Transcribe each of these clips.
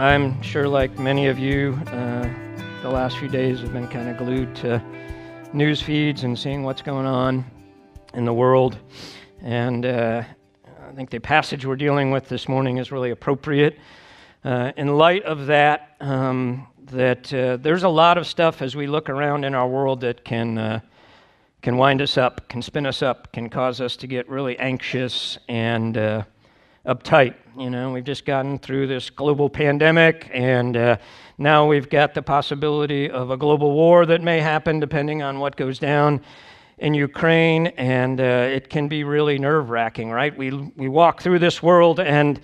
I'm sure, like many of you, uh, the last few days have been kind of glued to news feeds and seeing what's going on in the world. And uh, I think the passage we're dealing with this morning is really appropriate. Uh, in light of that, um, that uh, there's a lot of stuff as we look around in our world that can uh, can wind us up, can spin us up, can cause us to get really anxious and uh, uptight. You know, we've just gotten through this global pandemic, and uh, now we've got the possibility of a global war that may happen depending on what goes down in Ukraine, and uh, it can be really nerve wracking, right? We, we walk through this world, and,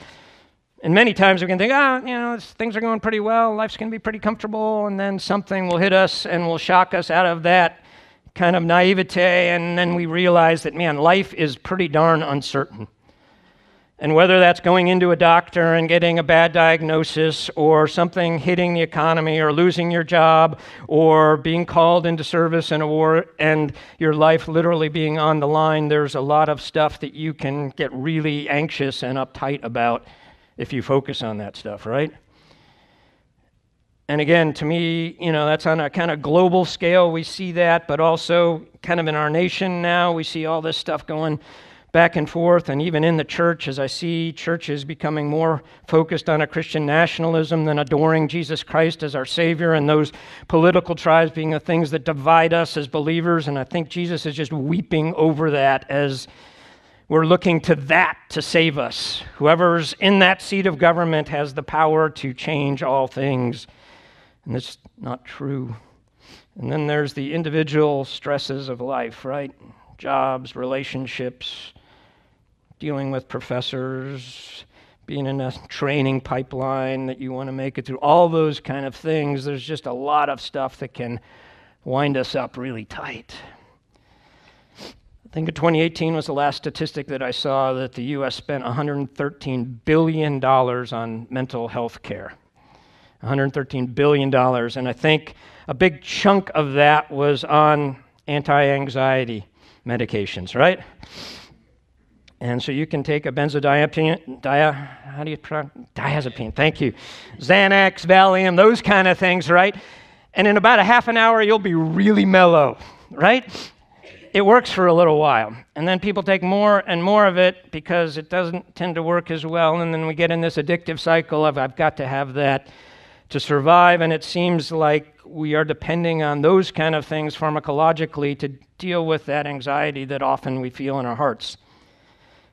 and many times we can think, ah, you know, things are going pretty well, life's going to be pretty comfortable, and then something will hit us and will shock us out of that kind of naivete, and then we realize that, man, life is pretty darn uncertain. And whether that's going into a doctor and getting a bad diagnosis, or something hitting the economy, or losing your job, or being called into service in a war, and your life literally being on the line, there's a lot of stuff that you can get really anxious and uptight about if you focus on that stuff, right? And again, to me, you know, that's on a kind of global scale. We see that, but also kind of in our nation now, we see all this stuff going back and forth, and even in the church, as I see churches becoming more focused on a Christian nationalism than adoring Jesus Christ as our Savior, and those political tribes being the things that divide us as believers. And I think Jesus is just weeping over that as we're looking to that to save us. Whoever's in that seat of government has the power to change all things. And it's not true. And then there's the individual stresses of life, right? Jobs, relationships, dealing with professors, being in a training pipeline that you want to make it through, all those kind of things. There's just a lot of stuff that can wind us up really tight. I think in 2018 was the last statistic that I saw that the U.S. spent $113 billion on mental health care. $113 billion. And I think a big chunk of that was on anti anxiety medications, right? And so you can take a benzodiazepine, dia, how do you pronounce diazepine? Thank you. Xanax, Valium, those kind of things, right? And in about a half an hour, you'll be really mellow, right? It works for a little while. And then people take more and more of it because it doesn't tend to work as well. And then we get in this addictive cycle of, I've got to have that to survive. And it seems like we are depending on those kind of things pharmacologically to deal with that anxiety that often we feel in our hearts.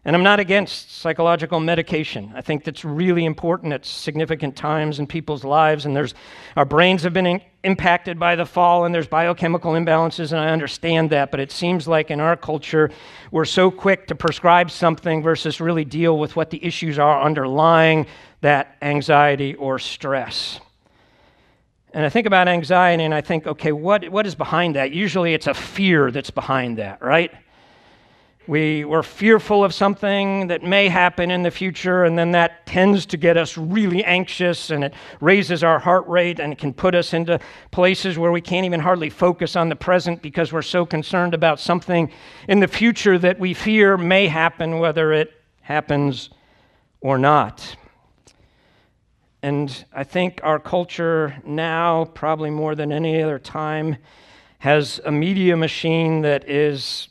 And I'm not against psychological medication. I think that's really important at significant times in people's lives. And there's our brains have been in, impacted by the fall, and there's biochemical imbalances, and I understand that. But it seems like in our culture, we're so quick to prescribe something versus really deal with what the issues are underlying that anxiety or stress. And I think about anxiety, and I think, okay, what, what is behind that? Usually, it's a fear that's behind that, right? We, we're fearful of something that may happen in the future, and then that tends to get us really anxious and it raises our heart rate and it can put us into places where we can't even hardly focus on the present because we're so concerned about something in the future that we fear may happen, whether it happens or not. And I think our culture now, probably more than any other time, has a media machine that is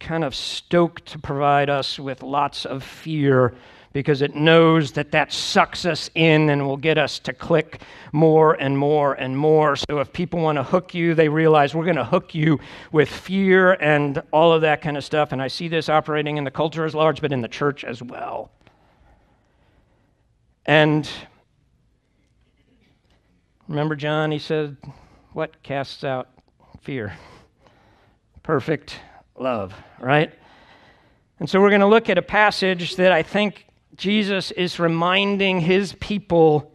kind of stoked to provide us with lots of fear because it knows that that sucks us in and will get us to click more and more and more. So if people want to hook you, they realize we're going to hook you with fear and all of that kind of stuff. And I see this operating in the culture as large, but in the church as well. And remember, John, he said, What casts out fear? Perfect love, right? And so we're going to look at a passage that I think Jesus is reminding his people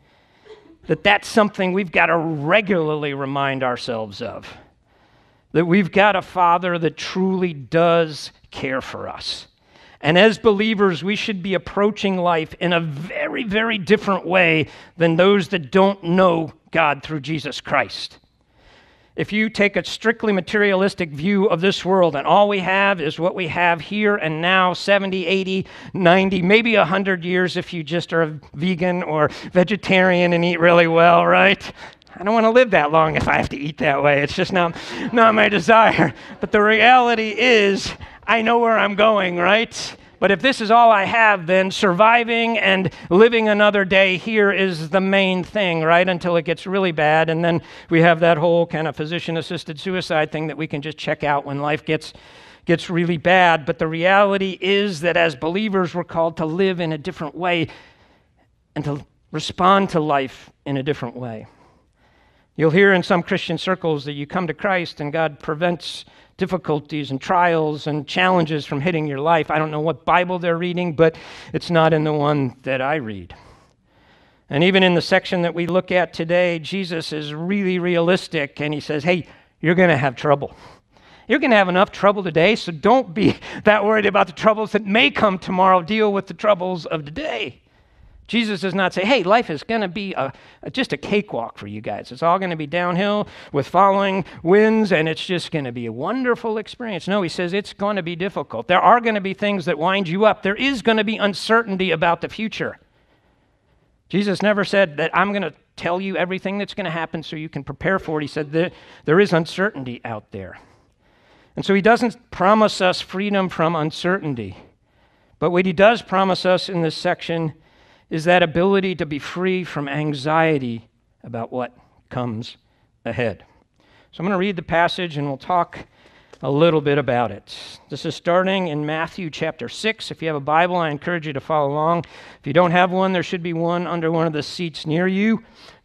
that that's something we've got to regularly remind ourselves of. That we've got a Father that truly does care for us. And as believers, we should be approaching life in a very, very different way than those that don't know God through Jesus Christ. If you take a strictly materialistic view of this world and all we have is what we have here and now 70, 80, 90, maybe 100 years if you just are a vegan or vegetarian and eat really well, right? I don't want to live that long if I have to eat that way. It's just not, not my desire. But the reality is, I know where I'm going, right? But if this is all I have, then surviving and living another day here is the main thing, right? Until it gets really bad. And then we have that whole kind of physician assisted suicide thing that we can just check out when life gets gets really bad. But the reality is that as believers, we're called to live in a different way and to respond to life in a different way. You'll hear in some Christian circles that you come to Christ and God prevents difficulties and trials and challenges from hitting your life. I don't know what Bible they're reading, but it's not in the one that I read. And even in the section that we look at today, Jesus is really realistic and he says, Hey, you're going to have trouble. You're going to have enough trouble today, so don't be that worried about the troubles that may come tomorrow. Deal with the troubles of today. Jesus does not say, hey, life is going to be a, just a cakewalk for you guys. It's all going to be downhill with following winds, and it's just going to be a wonderful experience. No, he says it's going to be difficult. There are going to be things that wind you up. There is going to be uncertainty about the future. Jesus never said that I'm going to tell you everything that's going to happen so you can prepare for it. He said that there is uncertainty out there. And so he doesn't promise us freedom from uncertainty. But what he does promise us in this section is that ability to be free from anxiety about what comes ahead. So I'm going to read the passage and we'll talk a little bit about it. This is starting in Matthew chapter 6. If you have a Bible, I encourage you to follow along. If you don't have one, there should be one under one of the seats near you.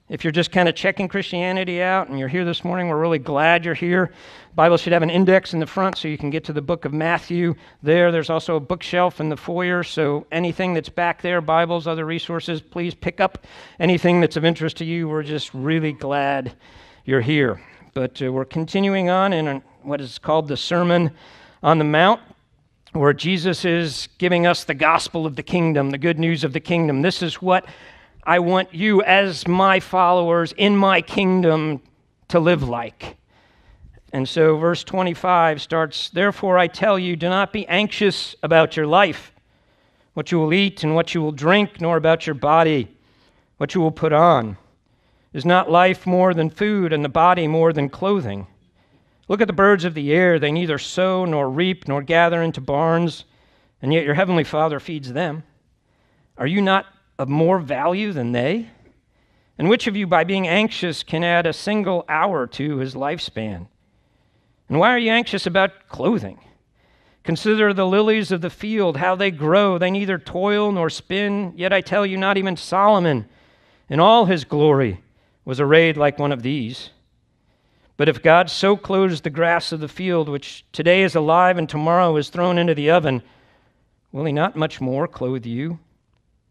If you're just kind of checking Christianity out and you're here this morning, we're really glad you're here. Bible should have an index in the front so you can get to the book of Matthew there. There's also a bookshelf in the foyer, so anything that's back there, Bibles, other resources, please pick up anything that's of interest to you. We're just really glad you're here. But uh, we're continuing on in what is called the Sermon on the Mount where Jesus is giving us the gospel of the kingdom, the good news of the kingdom. This is what I want you, as my followers in my kingdom, to live like. And so, verse 25 starts Therefore, I tell you, do not be anxious about your life, what you will eat and what you will drink, nor about your body, what you will put on. Is not life more than food, and the body more than clothing? Look at the birds of the air. They neither sow, nor reap, nor gather into barns, and yet your heavenly Father feeds them. Are you not of more value than they? And which of you, by being anxious, can add a single hour to his lifespan? And why are you anxious about clothing? Consider the lilies of the field, how they grow. They neither toil nor spin. Yet I tell you, not even Solomon, in all his glory, was arrayed like one of these. But if God so clothes the grass of the field, which today is alive and tomorrow is thrown into the oven, will he not much more clothe you?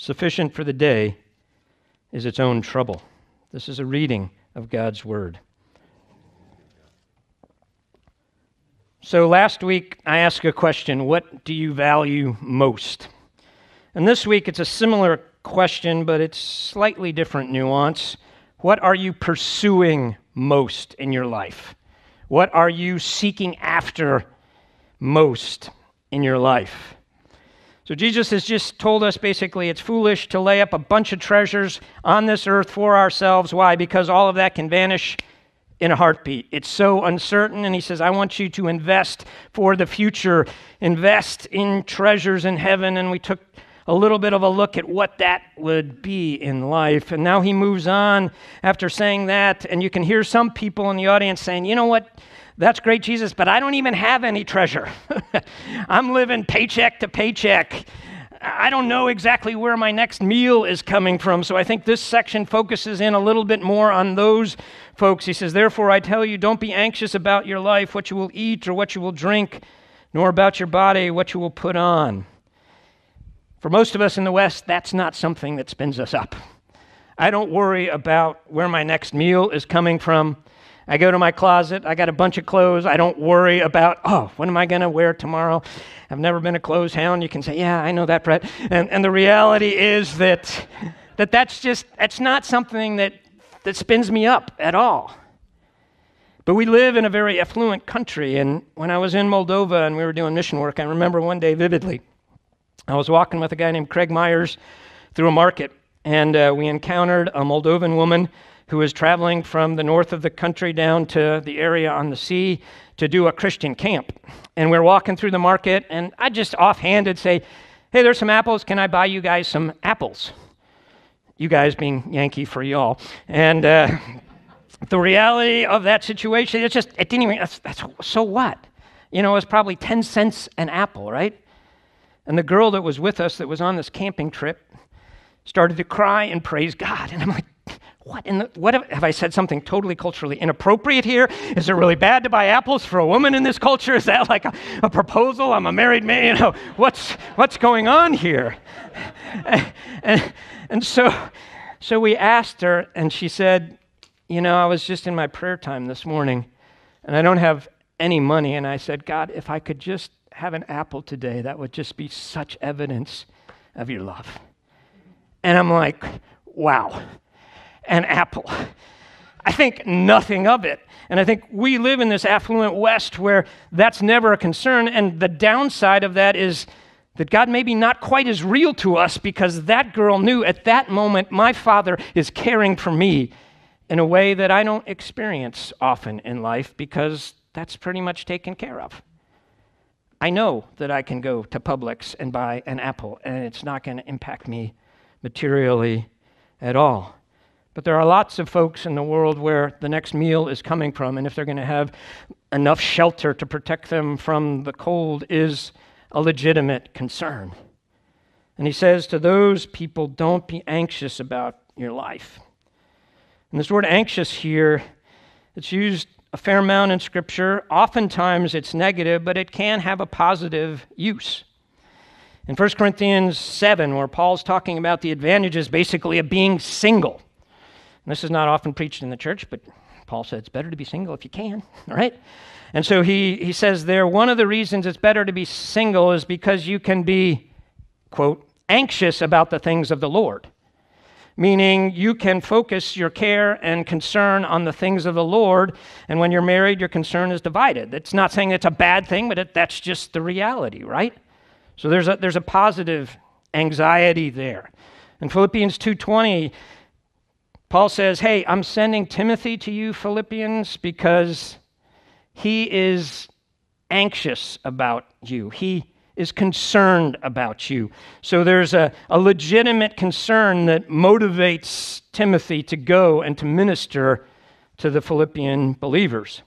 Sufficient for the day is its own trouble. This is a reading of God's Word. So last week I asked a question What do you value most? And this week it's a similar question, but it's slightly different nuance. What are you pursuing most in your life? What are you seeking after most in your life? So Jesus has just told us basically it's foolish to lay up a bunch of treasures on this earth for ourselves. Why? Because all of that can vanish in a heartbeat. It's so uncertain. And he says, I want you to invest for the future, invest in treasures in heaven. And we took a little bit of a look at what that would be in life. And now he moves on after saying that. And you can hear some people in the audience saying, you know what? That's great, Jesus, but I don't even have any treasure. I'm living paycheck to paycheck. I don't know exactly where my next meal is coming from. So I think this section focuses in a little bit more on those folks. He says, Therefore, I tell you, don't be anxious about your life, what you will eat or what you will drink, nor about your body, what you will put on. For most of us in the West, that's not something that spins us up. I don't worry about where my next meal is coming from. I go to my closet, I got a bunch of clothes. I don't worry about, oh, what am I going to wear tomorrow? I've never been a clothes hound. You can say, yeah, I know that, Brett. And, and the reality is that, that that's just, that's not something that, that spins me up at all. But we live in a very affluent country. And when I was in Moldova and we were doing mission work, I remember one day vividly. I was walking with a guy named Craig Myers through a market, and uh, we encountered a Moldovan woman who was traveling from the north of the country down to the area on the sea to do a Christian camp. And we're walking through the market, and I just offhanded say, Hey, there's some apples. Can I buy you guys some apples? You guys being Yankee for y'all. And uh, the reality of that situation, it's just, it didn't even, that's, that's, so what? You know, it was probably 10 cents an apple, right? And the girl that was with us that was on this camping trip started to cry and praise God. And I'm like, what in the, what have, have, I said something totally culturally inappropriate here? Is it really bad to buy apples for a woman in this culture? Is that like a, a proposal? I'm a married man. You know, what's, what's going on here? and, and, and so, so we asked her, and she said, You know, I was just in my prayer time this morning, and I don't have any money. And I said, God, if I could just have an apple today, that would just be such evidence of your love. And I'm like, wow an apple. I think nothing of it. And I think we live in this affluent West where that's never a concern. And the downside of that is that God may be not quite as real to us because that girl knew at that moment my father is caring for me in a way that I don't experience often in life because that's pretty much taken care of. I know that I can go to Publix and buy an apple and it's not going to impact me materially at all. But there are lots of folks in the world where the next meal is coming from, and if they're going to have enough shelter to protect them from the cold is a legitimate concern. And he says to those people, don't be anxious about your life. And this word anxious here, it's used a fair amount in Scripture. Oftentimes it's negative, but it can have a positive use. In 1 Corinthians 7, where Paul's talking about the advantages basically of being single, this is not often preached in the church, but Paul said it's better to be single if you can, right? And so he, he says there, one of the reasons it's better to be single is because you can be, quote, anxious about the things of the Lord. Meaning you can focus your care and concern on the things of the Lord, and when you're married, your concern is divided. It's not saying it's a bad thing, but it, that's just the reality, right? So there's a, there's a positive anxiety there. In Philippians 2:20, Paul says, Hey, I'm sending Timothy to you, Philippians, because he is anxious about you. He is concerned about you. So there's a, a legitimate concern that motivates Timothy to go and to minister to the Philippian believers.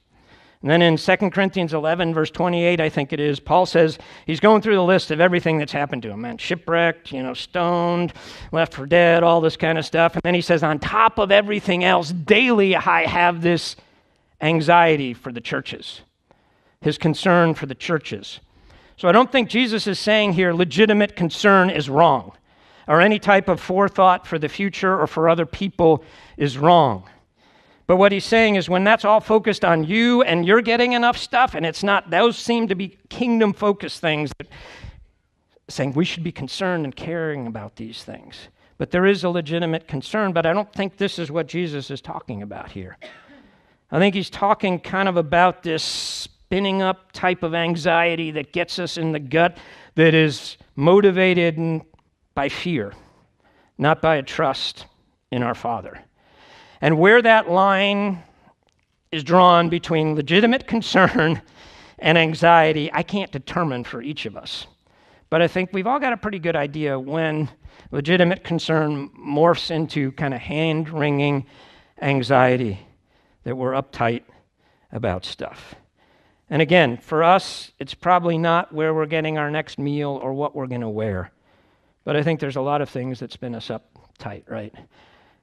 And then in 2 Corinthians 11, verse 28, I think it is, Paul says he's going through the list of everything that's happened to him man, shipwrecked, you know, stoned, left for dead, all this kind of stuff. And then he says, on top of everything else, daily I have this anxiety for the churches, his concern for the churches. So I don't think Jesus is saying here legitimate concern is wrong, or any type of forethought for the future or for other people is wrong. But what he's saying is when that's all focused on you and you're getting enough stuff, and it's not, those seem to be kingdom focused things, that, saying we should be concerned and caring about these things. But there is a legitimate concern, but I don't think this is what Jesus is talking about here. I think he's talking kind of about this spinning up type of anxiety that gets us in the gut that is motivated by fear, not by a trust in our Father. And where that line is drawn between legitimate concern and anxiety, I can't determine for each of us. But I think we've all got a pretty good idea when legitimate concern morphs into kind of hand wringing anxiety that we're uptight about stuff. And again, for us, it's probably not where we're getting our next meal or what we're going to wear. But I think there's a lot of things that spin us up tight, right?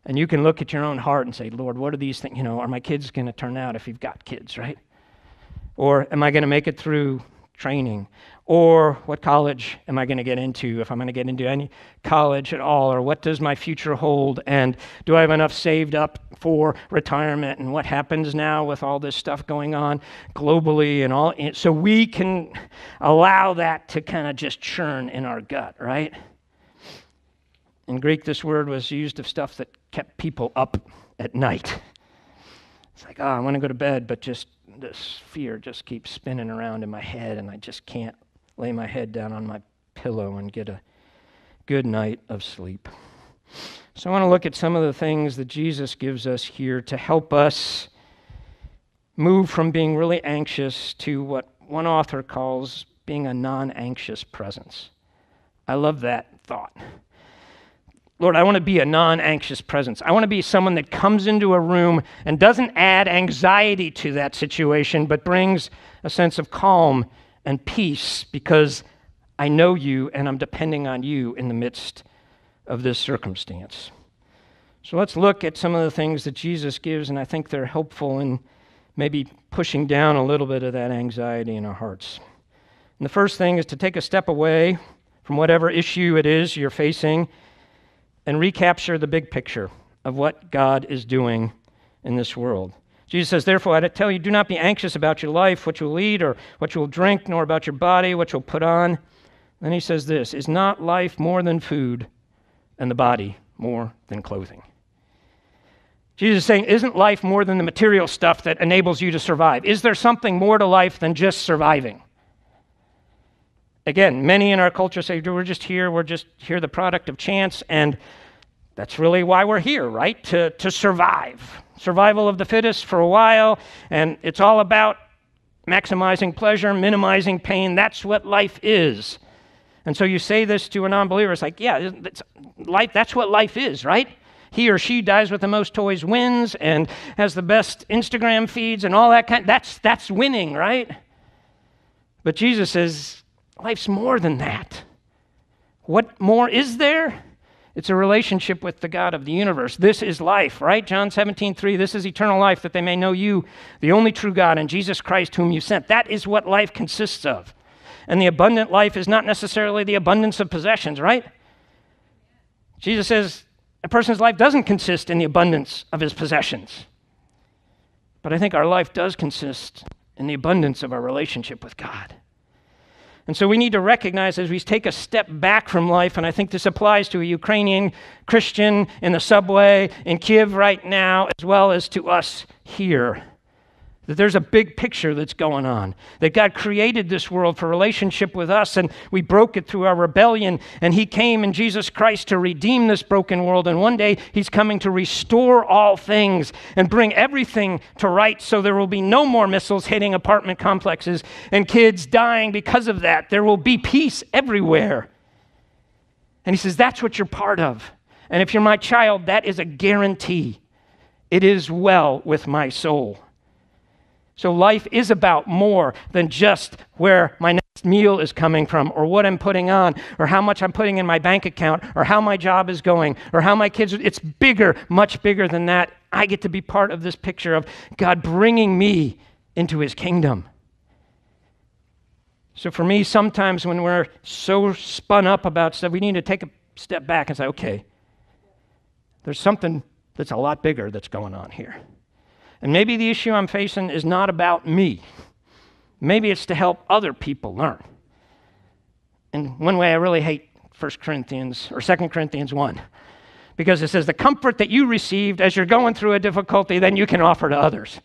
And you can look at your own heart and say, Lord, what are these things? You know, are my kids going to turn out if you've got kids, right? Or am I going to make it through training? Or what college am I going to get into if I'm going to get into any college at all? Or what does my future hold? And do I have enough saved up for retirement? And what happens now with all this stuff going on globally and all? So we can allow that to kind of just churn in our gut, right? In Greek, this word was used of stuff that kept people up at night. It's like, oh, I want to go to bed, but just this fear just keeps spinning around in my head, and I just can't lay my head down on my pillow and get a good night of sleep. So I want to look at some of the things that Jesus gives us here to help us move from being really anxious to what one author calls being a non anxious presence. I love that thought. Lord, I want to be a non anxious presence. I want to be someone that comes into a room and doesn't add anxiety to that situation, but brings a sense of calm and peace because I know you and I'm depending on you in the midst of this circumstance. So let's look at some of the things that Jesus gives, and I think they're helpful in maybe pushing down a little bit of that anxiety in our hearts. And the first thing is to take a step away from whatever issue it is you're facing and recapture the big picture of what God is doing in this world. Jesus says, Therefore, I tell you, do not be anxious about your life, what you'll eat or what you'll drink, nor about your body, what you'll put on. Then he says this Is not life more than food, and the body more than clothing? Jesus is saying, Isn't life more than the material stuff that enables you to survive? Is there something more to life than just surviving? Again, many in our culture say, we're just here, we're just here the product of chance, and that's really why we're here, right? To, to survive. Survival of the fittest for a while, and it's all about maximizing pleasure, minimizing pain. That's what life is. And so you say this to a non believer, it's like, yeah, that's, life, that's what life is, right? He or she dies with the most toys wins and has the best Instagram feeds and all that kind. That's that's winning, right? But Jesus says, Life's more than that. What more is there? It's a relationship with the God of the universe. This is life, right? John 17, 3. This is eternal life, that they may know you, the only true God, and Jesus Christ, whom you sent. That is what life consists of. And the abundant life is not necessarily the abundance of possessions, right? Jesus says a person's life doesn't consist in the abundance of his possessions. But I think our life does consist in the abundance of our relationship with God. And so we need to recognize as we take a step back from life, and I think this applies to a Ukrainian Christian in the subway in Kiev right now, as well as to us here that there's a big picture that's going on. That God created this world for relationship with us, and we broke it through our rebellion. And He came in Jesus Christ to redeem this broken world. And one day He's coming to restore all things and bring everything to right so there will be no more missiles hitting apartment complexes and kids dying because of that. There will be peace everywhere. And He says, That's what you're part of. And if you're my child, that is a guarantee. It is well with my soul. So life is about more than just where my next meal is coming from, or what I'm putting on, or how much I'm putting in my bank account, or how my job is going, or how my kids. It's bigger, much bigger than that. I get to be part of this picture of God bringing me into his kingdom. So for me, sometimes when we're so spun up about stuff, we need to take a step back and say, okay, there's something that's a lot bigger that's going on here. And maybe the issue I'm facing is not about me. Maybe it's to help other people learn. And one way I really hate 1 Corinthians or 2 Corinthians 1 because it says the comfort that you received as you're going through a difficulty then you can offer to others.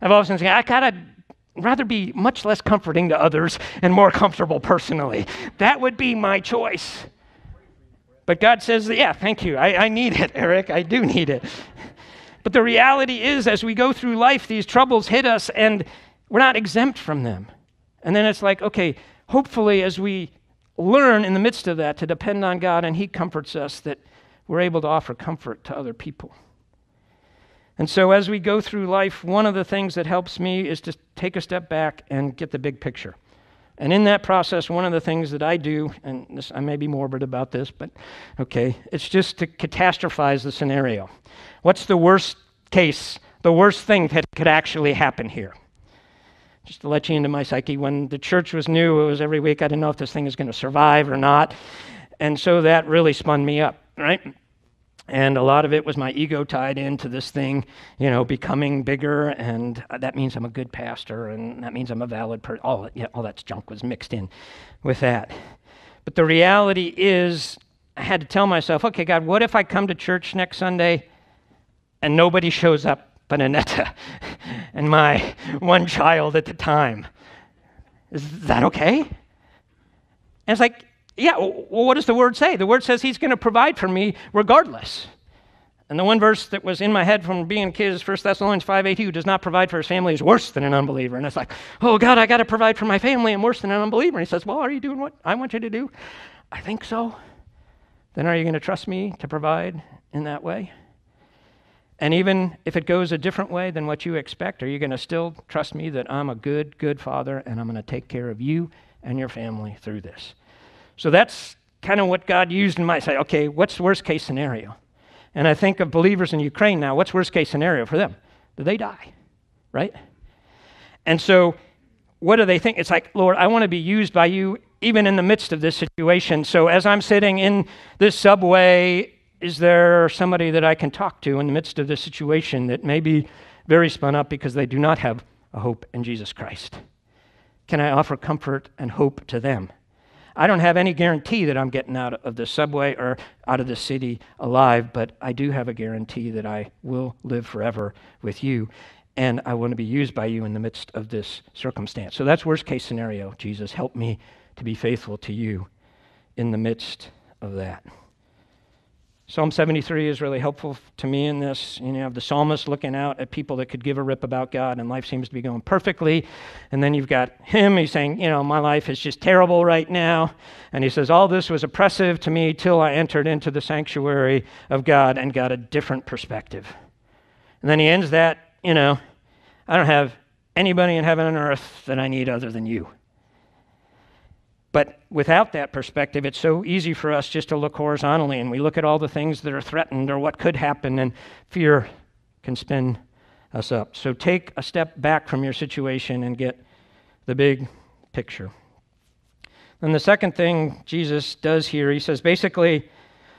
I've often said I gotta rather be much less comforting to others and more comfortable personally. That would be my choice. But God says, yeah, thank you. I, I need it, Eric. I do need it. But the reality is, as we go through life, these troubles hit us and we're not exempt from them. And then it's like, okay, hopefully, as we learn in the midst of that to depend on God and He comforts us, that we're able to offer comfort to other people. And so, as we go through life, one of the things that helps me is to take a step back and get the big picture. And in that process, one of the things that I do, and this, I may be morbid about this, but okay, it's just to catastrophize the scenario. What's the worst case, the worst thing that could actually happen here? Just to let you into my psyche, when the church was new, it was every week I didn't know if this thing is going to survive or not. And so that really spun me up, right? And a lot of it was my ego tied into this thing, you know, becoming bigger, and uh, that means I'm a good pastor, and that means I'm a valid person. All, yeah, all that junk was mixed in with that. But the reality is, I had to tell myself, okay, God, what if I come to church next Sunday and nobody shows up but Annetta and my one child at the time? Is that okay? And it's like, yeah, well, what does the word say? The word says he's going to provide for me regardless. And the one verse that was in my head from being a kid is 1 Thessalonians 5 8, who does not provide for his family is worse than an unbeliever. And it's like, oh, God, I got to provide for my family. I'm worse than an unbeliever. And he says, well, are you doing what I want you to do? I think so. Then are you going to trust me to provide in that way? And even if it goes a different way than what you expect, are you going to still trust me that I'm a good, good father and I'm going to take care of you and your family through this? So that's kind of what God used in my say, okay, what's the worst case scenario? And I think of believers in Ukraine now, what's worst case scenario for them? Do they die? Right? And so what do they think? It's like, Lord, I want to be used by you even in the midst of this situation. So as I'm sitting in this subway, is there somebody that I can talk to in the midst of this situation that may be very spun up because they do not have a hope in Jesus Christ? Can I offer comfort and hope to them? I don't have any guarantee that I'm getting out of the subway or out of the city alive, but I do have a guarantee that I will live forever with you. And I want to be used by you in the midst of this circumstance. So that's worst case scenario. Jesus, help me to be faithful to you in the midst of that. Psalm 73 is really helpful to me in this. You know, you have the psalmist looking out at people that could give a rip about God, and life seems to be going perfectly. And then you've got him, he's saying, You know, my life is just terrible right now. And he says, All this was oppressive to me till I entered into the sanctuary of God and got a different perspective. And then he ends that, you know, I don't have anybody in heaven and earth that I need other than you. But without that perspective, it's so easy for us just to look horizontally and we look at all the things that are threatened or what could happen, and fear can spin us up. So take a step back from your situation and get the big picture. And the second thing Jesus does here, he says basically,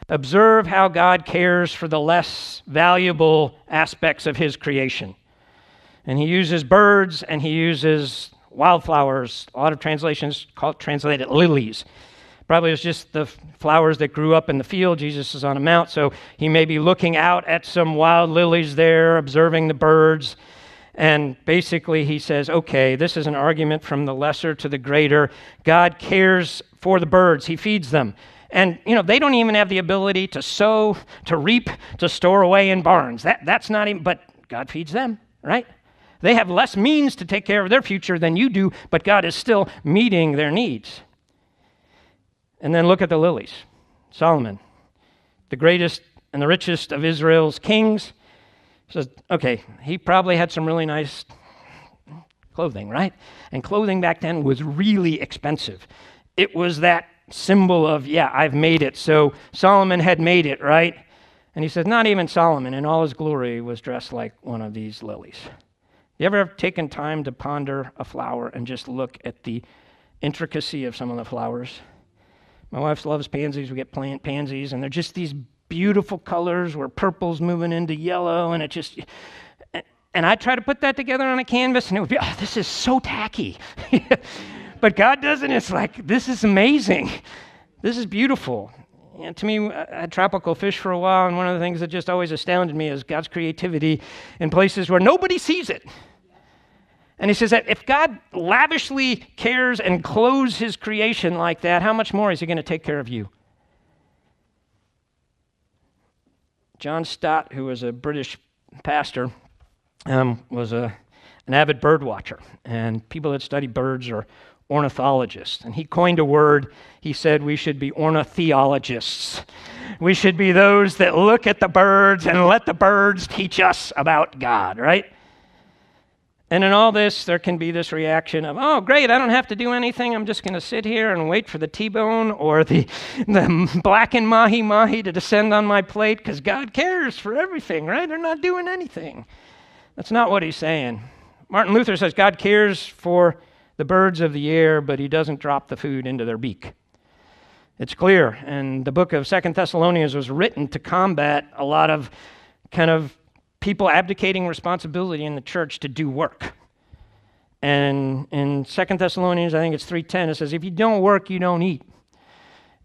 observe how God cares for the less valuable aspects of his creation. And he uses birds and he uses wildflowers. A lot of translations call it, translate it lilies. Probably it was just the flowers that grew up in the field. Jesus is on a mount, so he may be looking out at some wild lilies there, observing the birds. And basically, he says, okay, this is an argument from the lesser to the greater. God cares for the birds, he feeds them. And, you know, they don't even have the ability to sow, to reap, to store away in barns. That, that's not even, but God feeds them, right? They have less means to take care of their future than you do, but God is still meeting their needs. And then look at the lilies. Solomon, the greatest and the richest of Israel's kings, says, okay, he probably had some really nice clothing, right? And clothing back then was really expensive. It was that symbol of, yeah, I've made it. So Solomon had made it, right? And he says, not even Solomon in all his glory was dressed like one of these lilies. You ever have taken time to ponder a flower and just look at the intricacy of some of the flowers? My wife loves pansies. We get plant pansies, and they're just these beautiful colors where purple's moving into yellow, and it just. And I try to put that together on a canvas, and it would be, oh, this is so tacky. but God doesn't. it's like, this is amazing. This is beautiful. And to me, I had tropical fish for a while, and one of the things that just always astounded me is God's creativity in places where nobody sees it. And he says that if God lavishly cares and clothes his creation like that, how much more is he going to take care of you? John Stott, who was a British pastor, um, was a, an avid bird watcher. And people that study birds are ornithologists. And he coined a word. He said we should be orni-theologists. We should be those that look at the birds and let the birds teach us about God, right? And in all this, there can be this reaction of, oh, great, I don't have to do anything. I'm just going to sit here and wait for the T bone or the, the blackened mahi mahi to descend on my plate because God cares for everything, right? They're not doing anything. That's not what he's saying. Martin Luther says God cares for the birds of the air, but he doesn't drop the food into their beak. It's clear. And the book of Second Thessalonians was written to combat a lot of kind of people abdicating responsibility in the church to do work. And in Second Thessalonians, I think it's 3:10, it says, if you don't work, you don't eat.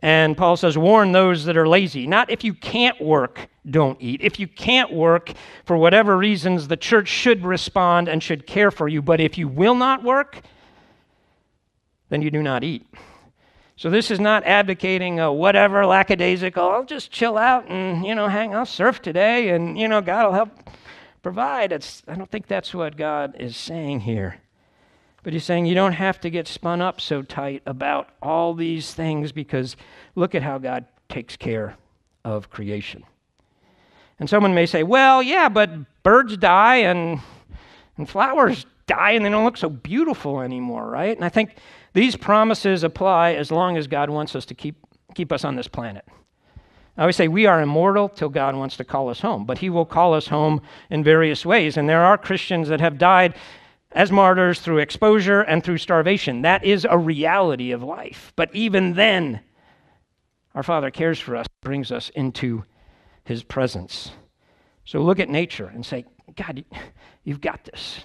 And Paul says, warn those that are lazy. Not if you can't work, don't eat. If you can't work, for whatever reasons, the church should respond and should care for you. But if you will not work, then you do not eat. So this is not advocating a whatever lackadaisical, I'll just chill out and, you know, hang, I'll surf today and, you know, God will help provide. It's, I don't think that's what God is saying here. But he's saying you don't have to get spun up so tight about all these things because look at how God takes care of creation. And someone may say, well, yeah, but birds die and, and flowers die and they don't look so beautiful anymore, right? And I think these promises apply as long as God wants us to keep, keep us on this planet. I always say we are immortal till God wants to call us home, but He will call us home in various ways. And there are Christians that have died as martyrs through exposure and through starvation. That is a reality of life. But even then, our Father cares for us, brings us into His presence. So look at nature and say, God, you've got this.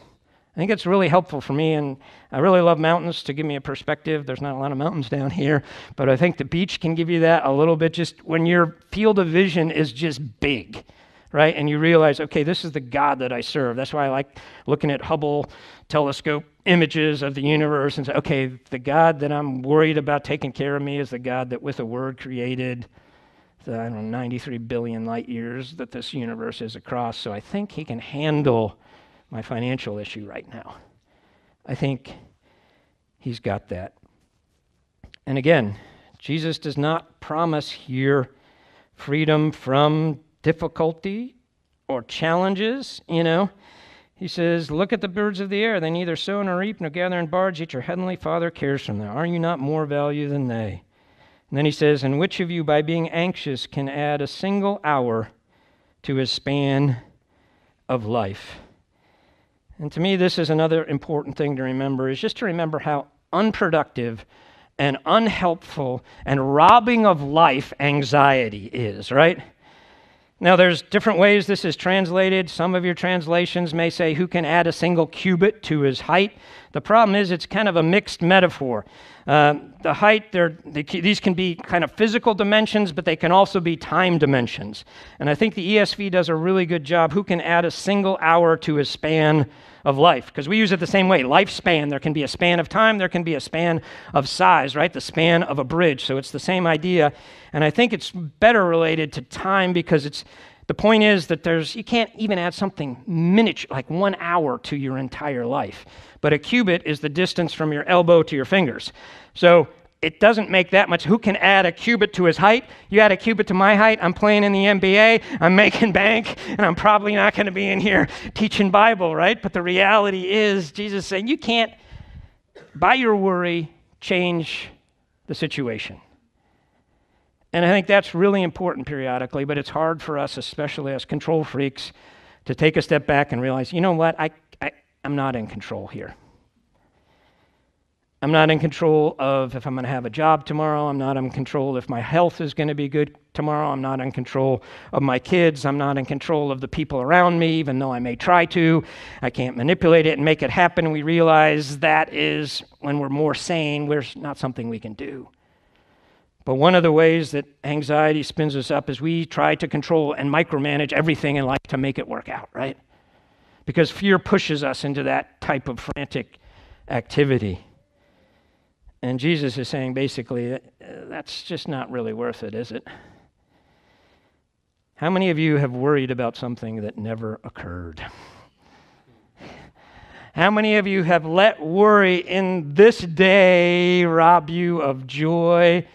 I think it's really helpful for me, and I really love mountains to give me a perspective. There's not a lot of mountains down here, but I think the beach can give you that a little bit just when your field of vision is just big, right? And you realize, okay, this is the God that I serve. That's why I like looking at Hubble telescope images of the universe and say, okay, the God that I'm worried about taking care of me is the God that with a word created the, I don't know, 93 billion light years that this universe is across. So I think he can handle my financial issue right now. I think he's got that. And again, Jesus does not promise here freedom from difficulty or challenges, you know. He says, Look at the birds of the air. They neither sow nor reap nor gather in barns, yet your heavenly Father cares for them. Are you not more value than they? And then he says, And which of you, by being anxious, can add a single hour to his span of life? And to me, this is another important thing to remember is just to remember how unproductive and unhelpful and robbing of life anxiety is, right? Now, there's different ways this is translated. Some of your translations may say, Who can add a single cubit to his height? The problem is, it's kind of a mixed metaphor. Uh, the height, they, these can be kind of physical dimensions, but they can also be time dimensions. And I think the ESV does a really good job. Who can add a single hour to his span of life? Because we use it the same way. Lifespan, there can be a span of time, there can be a span of size, right? The span of a bridge. So it's the same idea. And I think it's better related to time because it's the point is that there's you can't even add something miniature like one hour to your entire life. But a cubit is the distance from your elbow to your fingers. So it doesn't make that much. Who can add a cubit to his height? You add a cubit to my height. I'm playing in the NBA. I'm making bank, and I'm probably not going to be in here teaching Bible, right? But the reality is, Jesus saying you can't, by your worry, change the situation. And I think that's really important periodically, but it's hard for us, especially as control freaks, to take a step back and realize, you know what, I, I, I'm not in control here. I'm not in control of if I'm going to have a job tomorrow. I'm not in control if my health is going to be good tomorrow. I'm not in control of my kids. I'm not in control of the people around me, even though I may try to. I can't manipulate it and make it happen. We realize that is, when we're more sane, we're not something we can do. But one of the ways that anxiety spins us up is we try to control and micromanage everything in life to make it work out, right? Because fear pushes us into that type of frantic activity. And Jesus is saying basically, uh, that's just not really worth it, is it? How many of you have worried about something that never occurred? How many of you have let worry in this day rob you of joy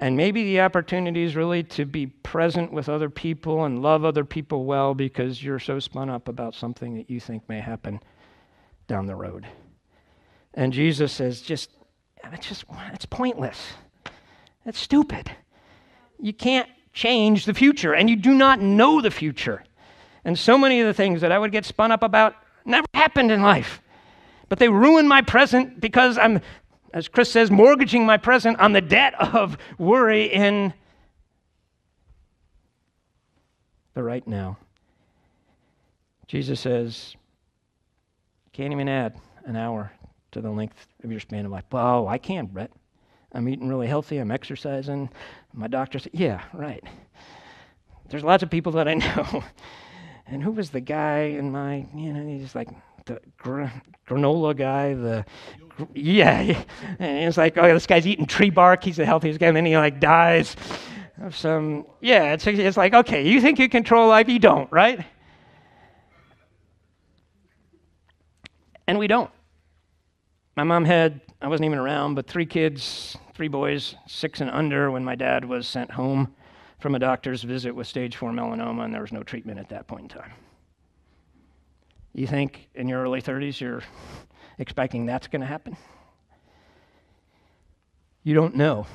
and maybe the opportunity is really to be present with other people and love other people well because you're so spun up about something that you think may happen down the road. And Jesus says, just, it's just, it's pointless. It's stupid. You can't change the future, and you do not know the future. And so many of the things that I would get spun up about never happened in life. But they ruin my present because I'm, as Chris says, mortgaging my present on the debt of worry in the right now. Jesus says, can't even add an hour to the length of your span of life. Oh, I can, Brett. I'm eating really healthy. I'm exercising. My doctor said, yeah, right. There's lots of people that I know. and who was the guy in my, you know, he's like the gr- granola guy, the, yeah. And it's like, oh, this guy's eating tree bark. He's the healthiest guy. And then he like dies of some, yeah, it's, it's like, okay, you think you control life, you don't, right? And we don't. My mom had, I wasn't even around, but three kids, three boys, six and under, when my dad was sent home from a doctor's visit with stage four melanoma, and there was no treatment at that point in time. You think in your early 30s you're expecting that's going to happen? You don't know.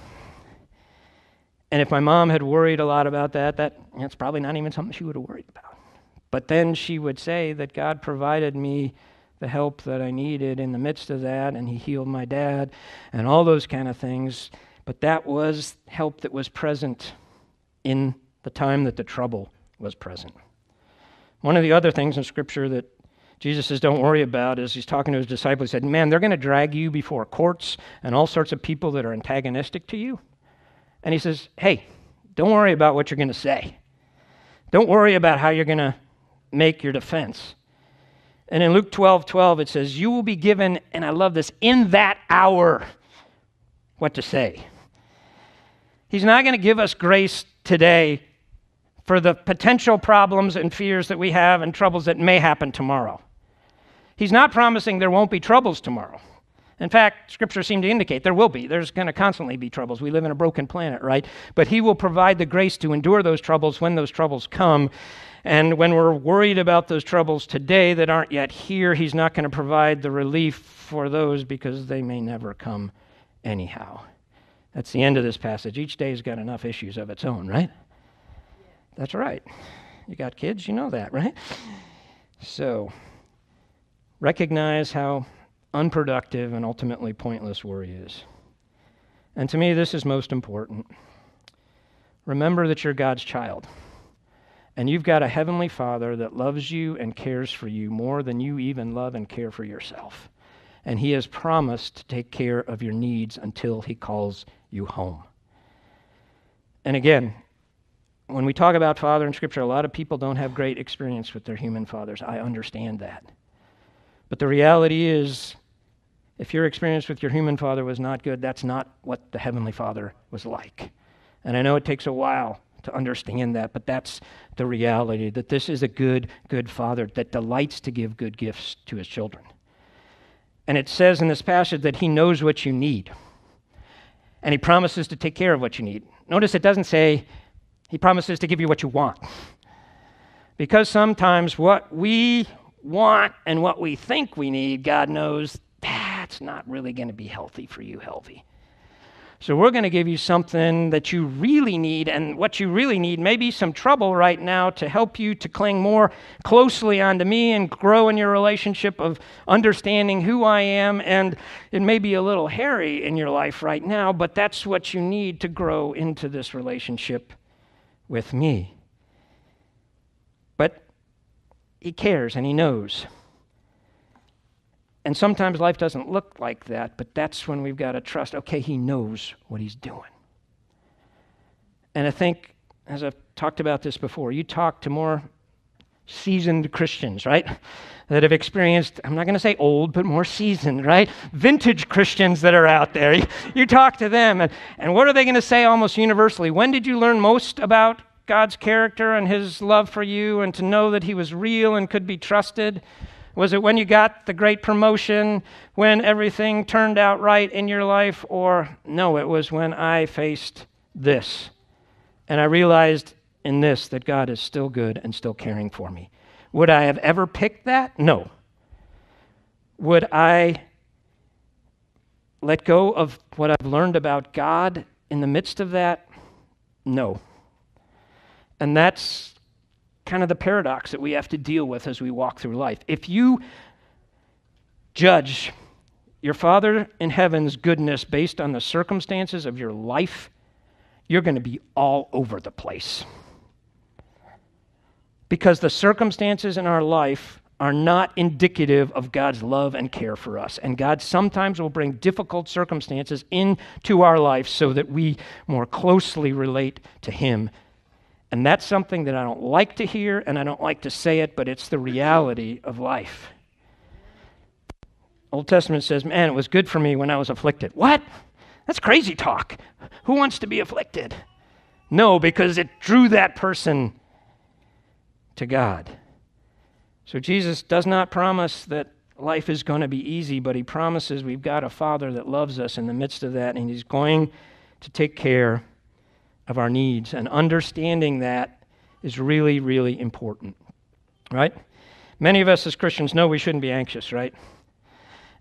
And if my mom had worried a lot about that, that that's probably not even something she would have worried about. But then she would say that God provided me the help that I needed in the midst of that, and He healed my dad, and all those kind of things. But that was help that was present in the time that the trouble was present. One of the other things in Scripture that Jesus says, Don't worry about is he's talking to his disciples. He said, Man, they're going to drag you before courts and all sorts of people that are antagonistic to you. And he says, Hey, don't worry about what you're going to say. Don't worry about how you're going to make your defense. And in Luke 12 12, it says, You will be given, and I love this, in that hour, what to say. He's not going to give us grace today for the potential problems and fears that we have and troubles that may happen tomorrow. He's not promising there won't be troubles tomorrow. In fact, scripture seems to indicate there will be. There's going to constantly be troubles. We live in a broken planet, right? But He will provide the grace to endure those troubles when those troubles come. And when we're worried about those troubles today that aren't yet here, He's not going to provide the relief for those because they may never come anyhow. That's the end of this passage. Each day's got enough issues of its own, right? That's right. You got kids, you know that, right? So, recognize how unproductive and ultimately pointless worry is. And to me, this is most important. Remember that you're God's child. And you've got a heavenly Father that loves you and cares for you more than you even love and care for yourself. And He has promised to take care of your needs until He calls you home. And again, when we talk about father in Scripture, a lot of people don't have great experience with their human fathers. I understand that. But the reality is, if your experience with your human father was not good, that's not what the Heavenly Father was like. And I know it takes a while to understand that, but that's the reality that this is a good, good father that delights to give good gifts to his children. And it says in this passage that he knows what you need, and he promises to take care of what you need. Notice it doesn't say he promises to give you what you want. Because sometimes what we want and what we think we need, God knows that's not really going to be healthy for you, healthy. So we're going to give you something that you really need, and what you really need may be some trouble right now to help you to cling more closely onto me and grow in your relationship of understanding who I am. And it may be a little hairy in your life right now, but that's what you need to grow into this relationship with me. But He cares and He knows. And sometimes life doesn't look like that, but that's when we've got to trust okay, He knows what He's doing. And I think, as I've talked about this before, you talk to more seasoned Christians, right? That have experienced, I'm not going to say old, but more seasoned, right? Vintage Christians that are out there. You, talk to them, and, and what are they going to say almost universally? When did you learn most about God's character and His love for you and to know that He was real and could be trusted? Was it when you got the great promotion, when everything turned out right in your life? Or no, it was when I faced this. And I realized in this that God is still good and still caring for me. Would I have ever picked that? No. Would I let go of what I've learned about God in the midst of that? No. And that's kind of the paradox that we have to deal with as we walk through life. If you judge your Father in heaven's goodness based on the circumstances of your life, you're going to be all over the place. Because the circumstances in our life are not indicative of God's love and care for us. And God sometimes will bring difficult circumstances into our life so that we more closely relate to Him. And that's something that I don't like to hear and I don't like to say it, but it's the reality of life. Old Testament says, Man, it was good for me when I was afflicted. What? That's crazy talk. Who wants to be afflicted? No, because it drew that person to God. So Jesus does not promise that life is going to be easy, but he promises we've got a Father that loves us in the midst of that, and he's going to take care of our needs. And understanding that is really, really important, right? Many of us as Christians know we shouldn't be anxious, right?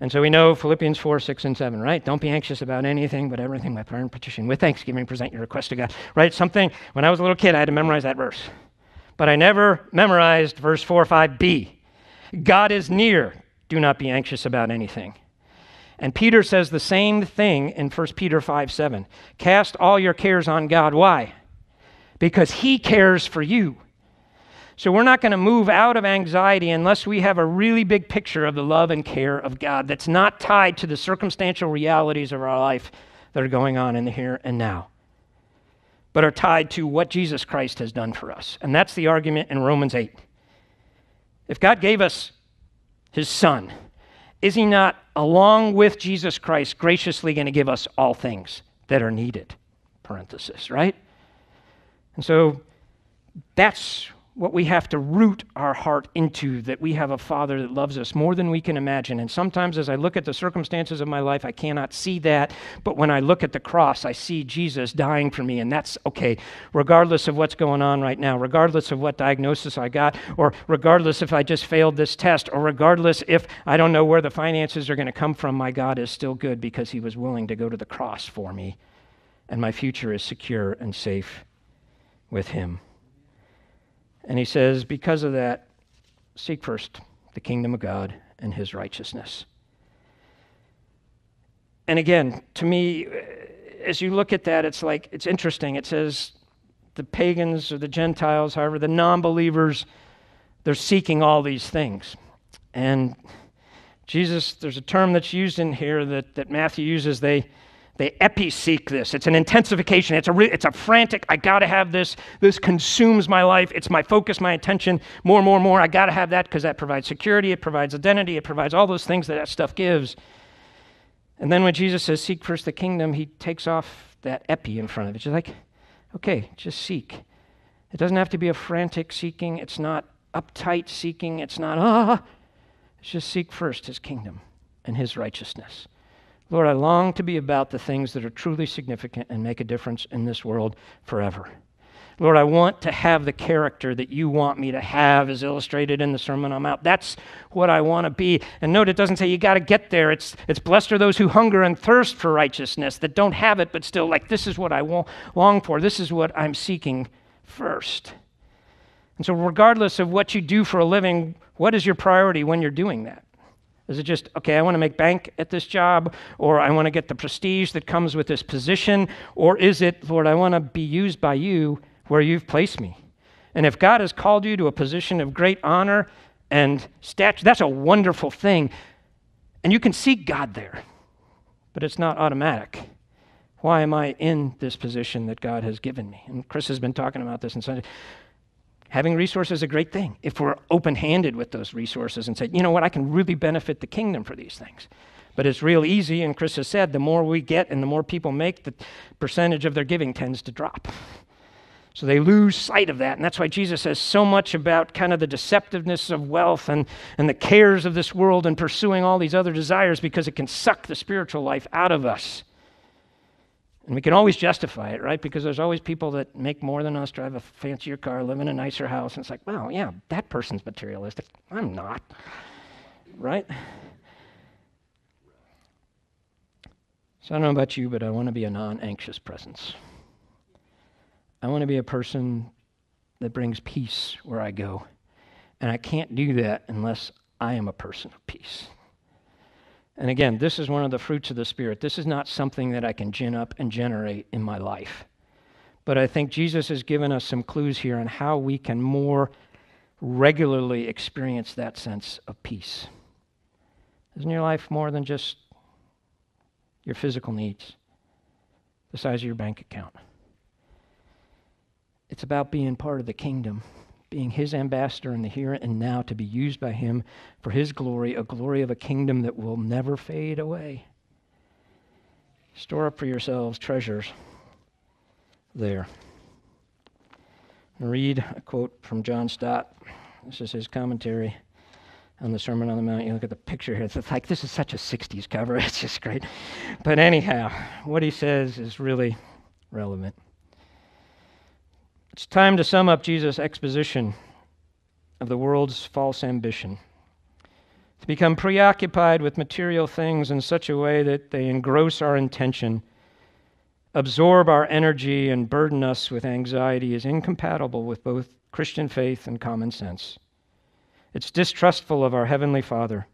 And so we know Philippians 4, 6, and 7, right? Don't be anxious about anything, but everything by prayer and petition. With thanksgiving, present your request to God, right? Something, when I was a little kid, I had to memorize that verse but I never memorized verse 4 or 5b. God is near. Do not be anxious about anything. And Peter says the same thing in 1 Peter 5 7. Cast all your cares on God. Why? Because he cares for you. So we're not going to move out of anxiety unless we have a really big picture of the love and care of God that's not tied to the circumstantial realities of our life that are going on in the here and now but are tied to what Jesus Christ has done for us. And that's the argument in Romans 8. If God gave us his son, is he not, along with Jesus Christ, graciously going to give us all things that are needed? Parenthesis, right? And so that's what we have to root our heart into that we have a Father that loves us more than we can imagine. And sometimes, as I look at the circumstances of my life, I cannot see that. But when I look at the cross, I see Jesus dying for me. And that's okay, regardless of what's going on right now, regardless of what diagnosis I got, or regardless if I just failed this test, or regardless if I don't know where the finances are going to come from, my God is still good because he was willing to go to the cross for me. And my future is secure and safe with him. And he says, because of that, seek first the kingdom of God and his righteousness. And again, to me, as you look at that, it's like, it's interesting. It says the pagans or the Gentiles, however, the non believers, they're seeking all these things. And Jesus, there's a term that's used in here that, that Matthew uses. They, they epi-seek this. It's an intensification. It's a, re- it's a frantic, I got to have this. This consumes my life. It's my focus, my attention. More, more, more. I got to have that because that provides security. It provides identity. It provides all those things that that stuff gives. And then when Jesus says, seek first the kingdom, he takes off that epi in front of it. Just like, okay, just seek. It doesn't have to be a frantic seeking. It's not uptight seeking. It's not, ah. It's just seek first his kingdom and his righteousness. Lord, I long to be about the things that are truly significant and make a difference in this world forever. Lord, I want to have the character that you want me to have, as illustrated in the Sermon on Mount. That's what I want to be. And note, it doesn't say you got to get there. It's, it's blessed are those who hunger and thirst for righteousness, that don't have it, but still, like, this is what I long for. This is what I'm seeking first. And so, regardless of what you do for a living, what is your priority when you're doing that? Is it just, okay, I want to make bank at this job, or I want to get the prestige that comes with this position? Or is it, Lord, I want to be used by you where you've placed me? And if God has called you to a position of great honor and stature, that's a wonderful thing. And you can seek God there, but it's not automatic. Why am I in this position that God has given me? And Chris has been talking about this in Sunday having resources is a great thing if we're open handed with those resources and say, you know what, I can really benefit the kingdom for these things. But it's real easy, and Chris has said, the more we get and the more people make, the percentage of their giving tends to drop. So they lose sight of that. And that's why Jesus says so much about kind of the deceptiveness of wealth and, and the cares of this world and pursuing all these other desires because it can suck the spiritual life out of us. And we can always justify it, right? Because there's always people that make more than us, drive a fancier car, live in a nicer house. And it's like, well, yeah, that person's materialistic. I'm not, right? So I don't know about you, but I want to be a non anxious presence. I want to be a person that brings peace where I go. And I can't do that unless I am a person of peace. And again, this is one of the fruits of the Spirit. This is not something that I can gin up and generate in my life. But I think Jesus has given us some clues here on how we can more regularly experience that sense of peace. Isn't your life more than just your physical needs, the size of your bank account? It's about being part of the kingdom, being his ambassador in the here and now to be used by him for his glory, a glory of a kingdom that will never fade away. Store up for yourselves treasures there. read a quote from John Stott. This is his commentary on the Sermon on the Mount. You look at the picture here, it's like this is such a 60s cover. It's just great. But anyhow, what he says is really relevant. It's time to sum up Jesus' exposition of the world's false ambition. To become preoccupied with material things in such a way that they engross our intention, absorb our energy, and burden us with anxiety is incompatible with both Christian faith and common sense. It's distrustful of our Heavenly Father,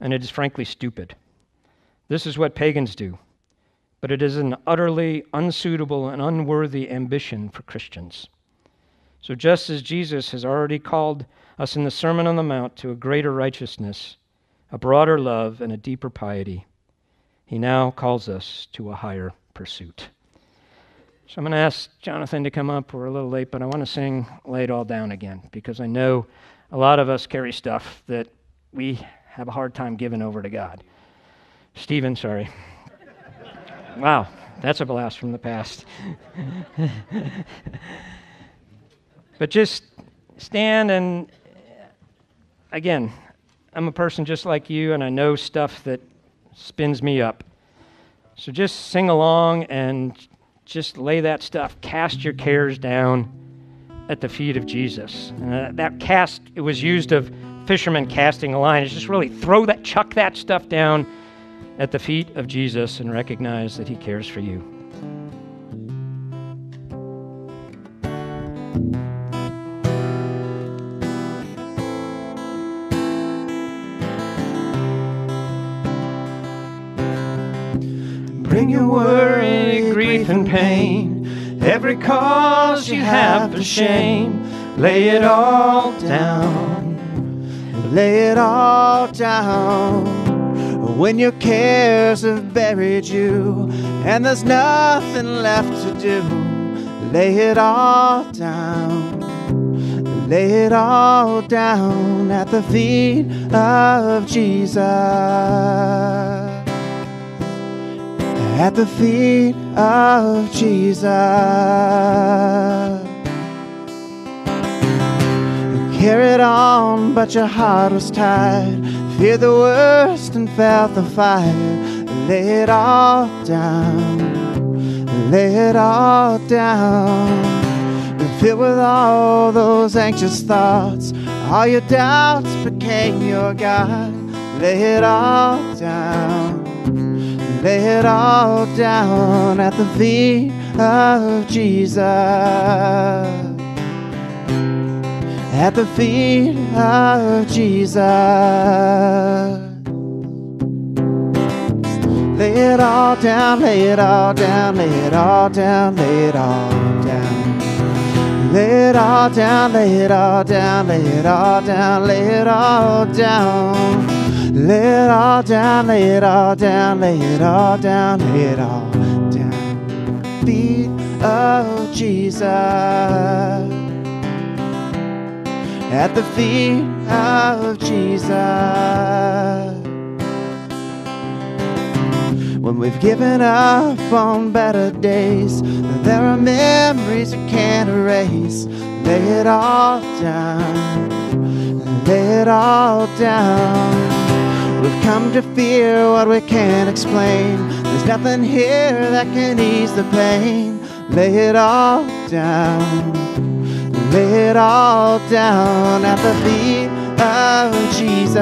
and it is frankly stupid. This is what pagans do but it is an utterly unsuitable and unworthy ambition for Christians. So, just as Jesus has already called us in the Sermon on the Mount to a greater righteousness, a broader love, and a deeper piety, he now calls us to a higher pursuit. So, I'm going to ask Jonathan to come up. We're a little late, but I want to sing Lay It All Down again because I know a lot of us carry stuff that we have a hard time giving over to God. Stephen, sorry. Wow, that's a blast from the past. but just stand and, again, I'm a person just like you, and I know stuff that spins me up. So just sing along and just lay that stuff, cast your cares down at the feet of Jesus. That cast, it was used of fishermen casting a line. It's just really throw that, chuck that stuff down at the feet of Jesus and recognize that He cares for you. Bring your worry, grief, and pain, every cause you have for shame, lay it all down. Lay it all down when your cares have buried you and there's nothing left to do, lay it all down. Lay it all down at the feet of Jesus. At the feet of Jesus. Carried on, but your heart was tired feared the worst and felt the fire. Lay it all down, lay it all down. And filled with all those anxious thoughts, all your doubts became your God. Lay it all down, lay it all down at the feet of Jesus at the feet of Jesus. Lay it all down, lay it all down, lay it all down, lay it all down. Lay it all down, lay it all down, lay it all down, lay it all down. Lay it all down, lay it all down, lay it all down, lay it all down. Feet of Jesus at the feet of Jesus. When we've given up on better days, there are memories we can't erase. Lay it all down, lay it all down. We've come to fear what we can't explain. There's nothing here that can ease the pain. Lay it all down lay it all down at the feet of Jesus.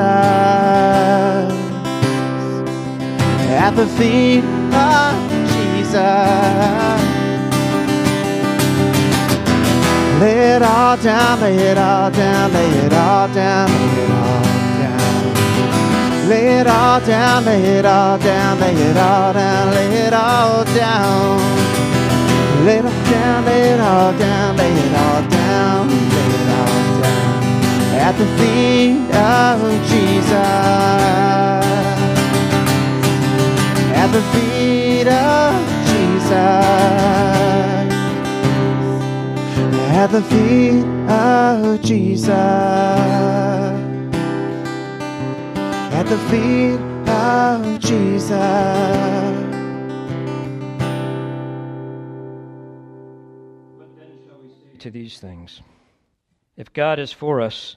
At the feet of Jesus. Lay it all down, lay it all down, lay it all down, lay it all down. Lay it all down, lay it all down, lay it all down, lay it all down. Lay it all down, lay it all down, lay it all down, At the feet of Jesus. At the feet of Jesus at the feet of Jesus. At the feet of Jesus. To these things. If God is for us,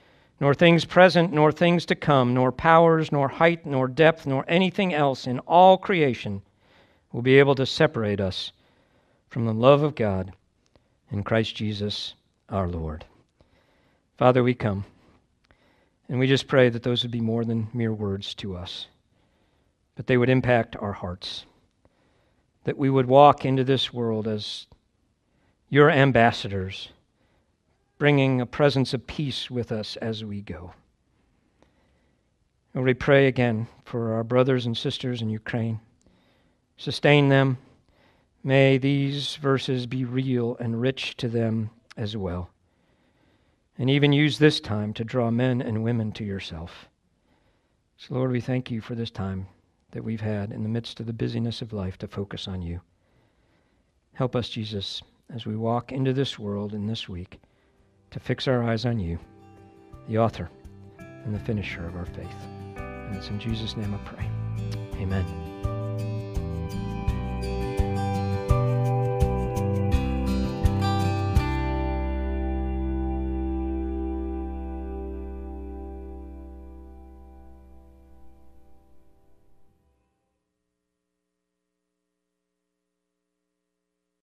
nor things present, nor things to come, nor powers, nor height, nor depth, nor anything else in all creation will be able to separate us from the love of God in Christ Jesus our Lord. Father, we come. And we just pray that those would be more than mere words to us, but they would impact our hearts. That we would walk into this world as your ambassadors, bringing a presence of peace with us as we go. And we pray again for our brothers and sisters in Ukraine. Sustain them. May these verses be real and rich to them as well and even use this time to draw men and women to yourself. So, Lord, we thank you for this time that we've had in the midst of the busyness of life to focus on you. Help us, Jesus, as we walk into this world in this week, to fix our eyes on you, the author and the finisher of our faith. And it's in Jesus' name I pray. Amen.